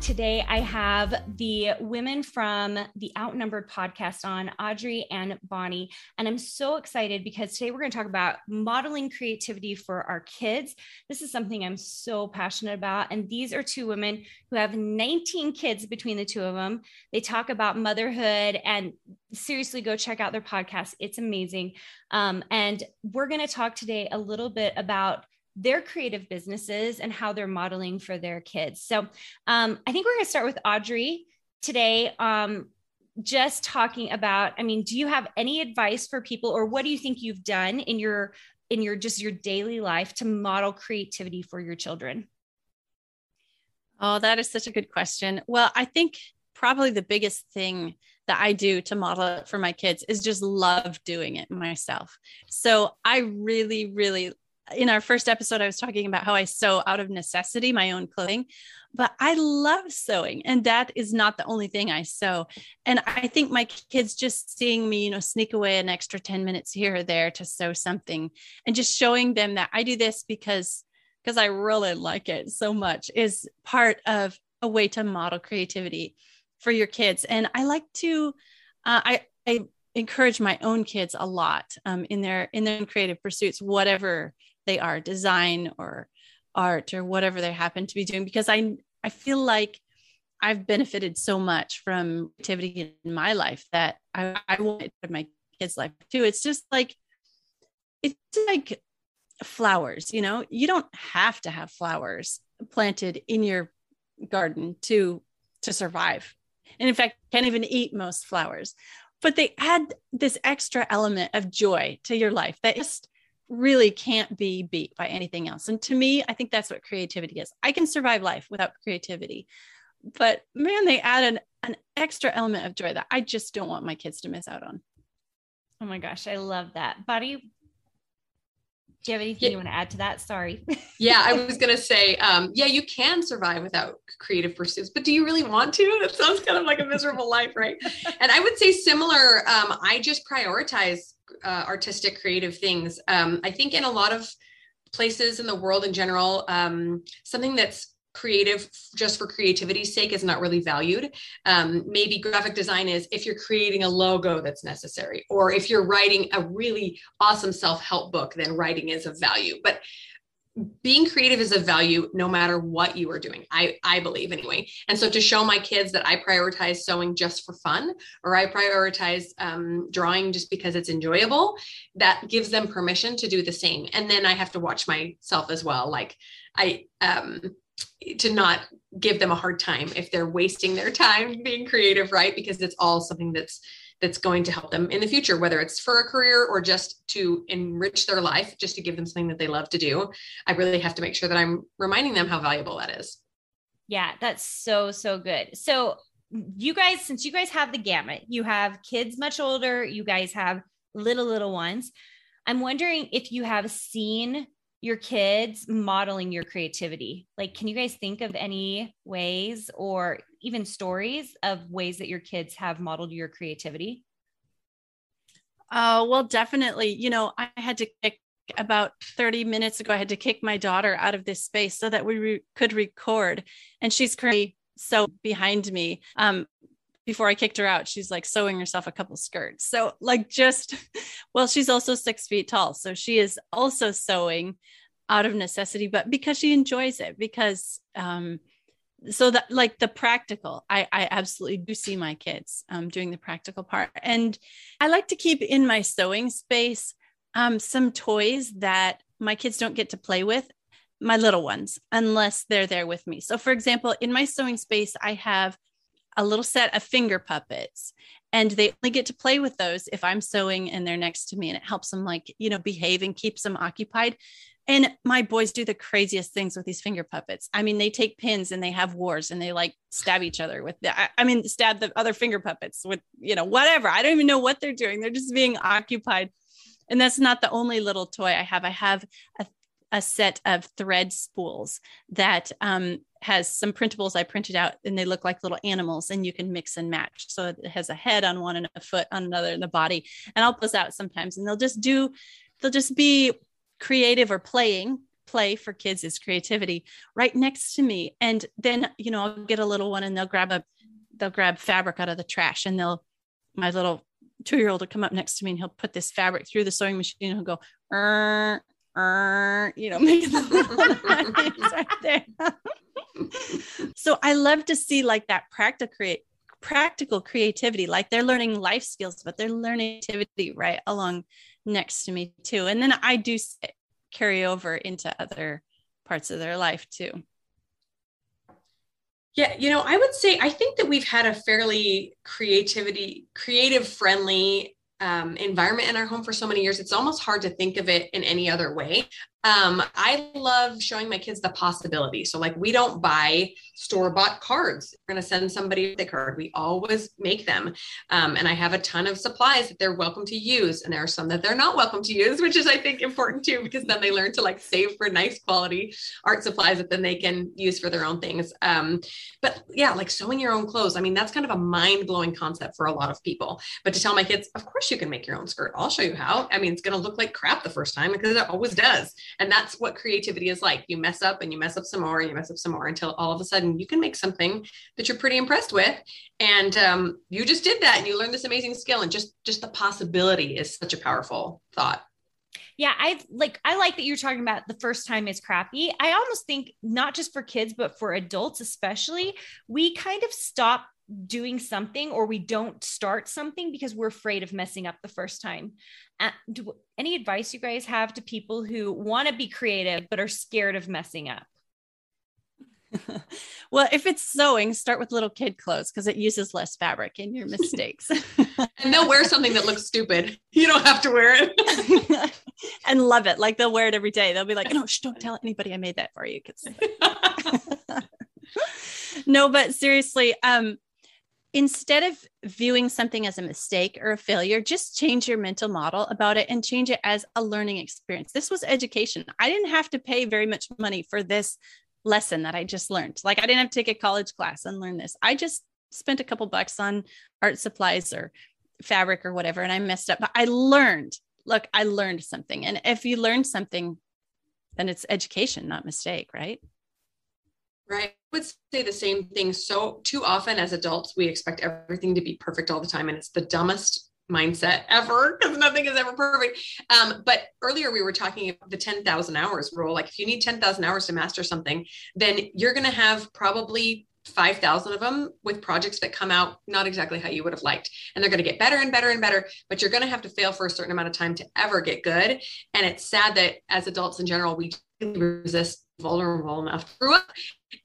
today I have the women from the Outnumbered podcast on, Audrey and Bonnie. And I'm so excited because today we're going to talk about modeling creativity for our kids. This is something I'm so passionate about. And these are two women who have 19 kids between the two of them. They talk about motherhood and seriously go check out their podcast. It's amazing. Um, and we're going to talk today a little bit about their creative businesses and how they're modeling for their kids. So um, I think we're going to start with Audrey today. Um, just talking about, I mean, do you have any advice for people, or what do you think you've done in your in your just your daily life to model creativity for your children? Oh, that is such a good question. Well, I think probably the biggest thing that I do to model it for my kids is just love doing it myself. So I really, really, in our first episode, I was talking about how I sew out of necessity my own clothing, but I love sewing. And that is not the only thing I sew. And I think my kids just seeing me, you know, sneak away an extra 10 minutes here or there to sew something and just showing them that I do this because because I really like it so much is part of a way to model creativity for your kids. And I like to, uh, I, I encourage my own kids a lot um, in their in their creative pursuits, whatever they are, design or art or whatever they happen to be doing, because I I feel like I've benefited so much from activity in my life that I, I want it in my kids' life too. It's just like it's like flowers, you know, you don't have to have flowers planted in your garden to to survive. And in fact can't even eat most flowers. But they add this extra element of joy to your life that just really can't be beat by anything else and to me i think that's what creativity is i can survive life without creativity but man they add an, an extra element of joy that i just don't want my kids to miss out on oh my gosh i love that Bonnie do you have anything yeah. you want to add to that? Sorry. yeah, I was going to say, um, yeah, you can survive without creative pursuits, but do you really want to? That sounds kind of like a miserable life, right? And I would say similar. Um, I just prioritize uh, artistic, creative things. Um, I think in a lot of places in the world in general, um, something that's creative just for creativity's sake is not really valued. Um, maybe graphic design is if you're creating a logo that's necessary, or if you're writing a really awesome self help book, then writing is of value. But being creative is a value no matter what you are doing i i believe anyway. And so to show my kids that i prioritize sewing just for fun or i prioritize um, drawing just because it's enjoyable that gives them permission to do the same. And then i have to watch myself as well like i um to not give them a hard time if they're wasting their time being creative right? Because it's all something that's that's going to help them in the future whether it's for a career or just to enrich their life just to give them something that they love to do. I really have to make sure that i'm reminding them how valuable that is. Yeah that's so so good. So you guys since you guys have the gamut you have kids much older you guys have little little ones. I'm wondering if you have seen your kids modeling your creativity? Like, can you guys think of any ways or even stories of ways that your kids have modeled your creativity? Oh, well, definitely. You know, I had to kick about 30 minutes ago, I had to kick my daughter out of this space so that we re- could record. And she's currently so behind me. Um, before I kicked her out, she's like sewing herself a couple skirts. So, like, just well, she's also six feet tall. So, she is also sewing out of necessity, but because she enjoys it, because, um, so that like the practical i i absolutely do see my kids um, doing the practical part. And i like to keep in my sewing space um, some toys that my kids don't get to play with my little ones unless they're there with me. So for example in my sewing space i have a little set of finger puppets and they only get to play with those if i'm sewing and they're next to me and it helps them like you know behave and keeps them occupied. And my boys do the craziest things with these finger puppets. I mean they take pins and they have wars and they like stab each other with the, I, mean stab the other finger puppets with you know whatever. I don't even know what they're doing. They're just being occupied. And that's not the only little toy i have. I have a a set of thread spools that um, has some printables I printed out and they look like little animals and you can mix and match. So it has a head on one and a foot on another in the body. And I'll post out sometimes and they'll just do, they'll just be creative or playing. Play for kids is creativity right next to me. And then, you know, I'll get a little one and they'll grab a, they'll grab fabric out of the trash and they'll, my little two year old will come up next to me and he'll put this fabric through the sewing machine and he'll go, uh, you know, making the right there. so I love to see like that practical create practical creativity, like they're learning life skills, but they're learning activity right along next to me too. And then I do carry over into other parts of their life too. Yeah, you know, I would say I think that we've had a fairly creativity, creative friendly um, environment in our home for so many years, it's almost hard to think of it in any other way. Um, I love showing my kids the possibility. So, like, we don't buy store bought cards. We're going to send somebody the card. We always make them. Um, and I have a ton of supplies that they're welcome to use. And there are some that they're not welcome to use, which is, I think, important too, because then they learn to like save for nice quality art supplies that then they can use for their own things. Um, but yeah, like sewing your own clothes. I mean, that's kind of a mind blowing concept for a lot of people. But to tell my kids, of course you can make your own skirt. I'll show you how. I mean, it's going to look like crap the first time because it always does. And that's what creativity is like. You mess up and you mess up some more and you mess up some more until all of a sudden you can make something that you're pretty impressed with. And um, you just did that and you learned this amazing skill. And just just the possibility is such a powerful thought. Yeah, I like I like that you're talking about the first time is crappy. I almost think not just for kids but for adults especially, we kind of stop doing something or we don't start something because we're afraid of messing up the first time. Uh, do, any advice you guys have to people who want to be creative but are scared of messing up? well, if it's sewing, start with little kid clothes because it uses less fabric in your mistakes. and they'll wear something that looks stupid. You don't have to wear it. and love it. Like they'll wear it every day. They'll be like, no, shh, don't tell anybody I made that for you. no, but seriously, um, instead of viewing something as a mistake or a failure, just change your mental model about it and change it as a learning experience. This was education. I didn't have to pay very much money for this lesson that I just learned. Like I didn't have to take a college class and learn this. I just spent a couple bucks on art supplies or fabric or whatever and I messed up. But I learned. Look, I learned something. And if you learn something, then it's education, not mistake, right? Right. I would say the same thing. So, too often as adults, we expect everything to be perfect all the time. And it's the dumbest mindset ever because nothing is ever perfect. Um, but earlier we were talking about the 10,000 hours rule. Like, if you need 10,000 hours to master something, then you're going to have probably 5,000 of them with projects that come out not exactly how you would have liked. And they're going to get better and better and better, but you're going to have to fail for a certain amount of time to ever get good. And it's sad that as adults in general, we resist vulnerable enough grow up.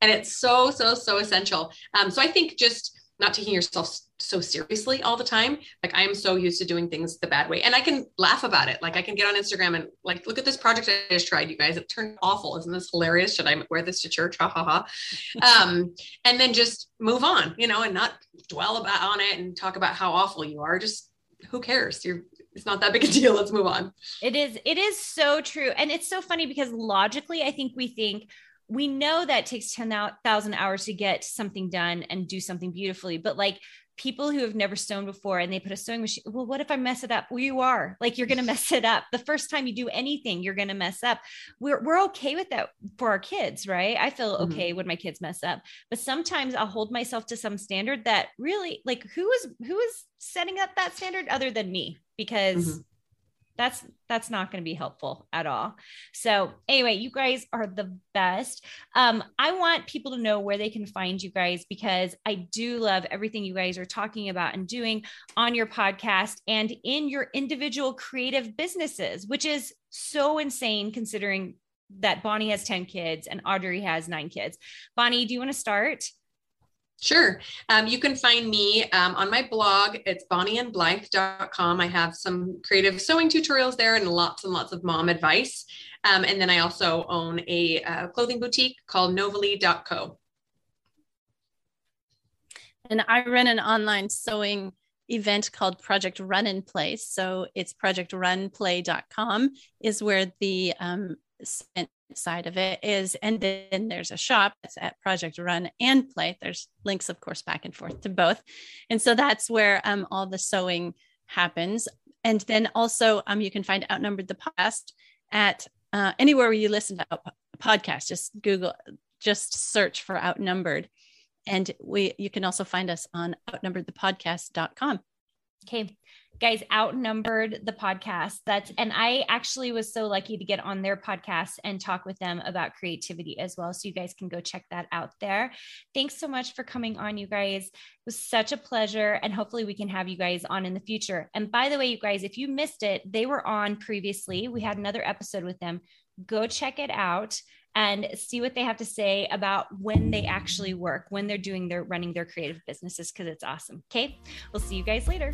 And it's so so so essential. Um, so i think just not taking yourself so seriously all the time like i am so used to doing things the bad way. And i can laugh about it. Like i can get on instagram and like look at this project i just tried you guys. It turned awful. Isn't this hilarious? Should i wear this to church? Ha ha ha. Um, and then just move on you know and not dwell about on it and talk about how awful you are. Just who cares? You're it's not that big a deal. Let's move on. It is it is so true. And it's so funny because logically i think we think we know that takes 10,000 hours to get something done and do something beautifully, but like people who have never sewn before and they put a sewing machine well what if i mess it up? Well you are. Like you're going to mess it up. The first time you do anything you're going to mess up. We're, we're okay with that for our kids right? I feel mm-hmm. okay when my kids mess up. But sometimes i'll hold myself to some standard that really like who is who is setting up that standard other than me because mm-hmm. that's that's not going to be helpful at all. So anyway you guys are the best. Um i want people to know where they can find you guys because i do love everything you guys are talking about and doing on your podcast and in your individual creative businesses which is so insane considering that bonnie has 10 kids and audrey has nine kids. Bonnie do you want to start Sure. Um, you can find me um, on my blog. It's bonnieandblythe.com. I have some creative sewing tutorials there and lots and lots of mom advice. Um, and then I also own a uh, clothing boutique called novely.co. And I run an online sewing event called Project Run and Play. So it's projectrunplay.com is where the um, side of it is and then there's a shop that's at project run and play. There's links of course back and forth to both. And so that's where um, all the sewing happens. And then also um, you can find outnumbered the past at uh, anywhere where you listen to a podcast. Just google just search for outnumbered. And we you can also find us on outnumberedthepodcast.com okay guys outnumbered the podcast. That's and i actually was so lucky to get on their podcast and talk with them about creativity as well. So you guys can go check that out there. Thanks so much for coming on you guys. It was such a pleasure and hopefully we can have you guys on in the future. And by the way you guys if you missed it they were on previously. We had another episode with them. Go check it out and see what they have to say about when they actually work when they're doing their running their creative businesses because it's awesome. Okay? We'll see you guys later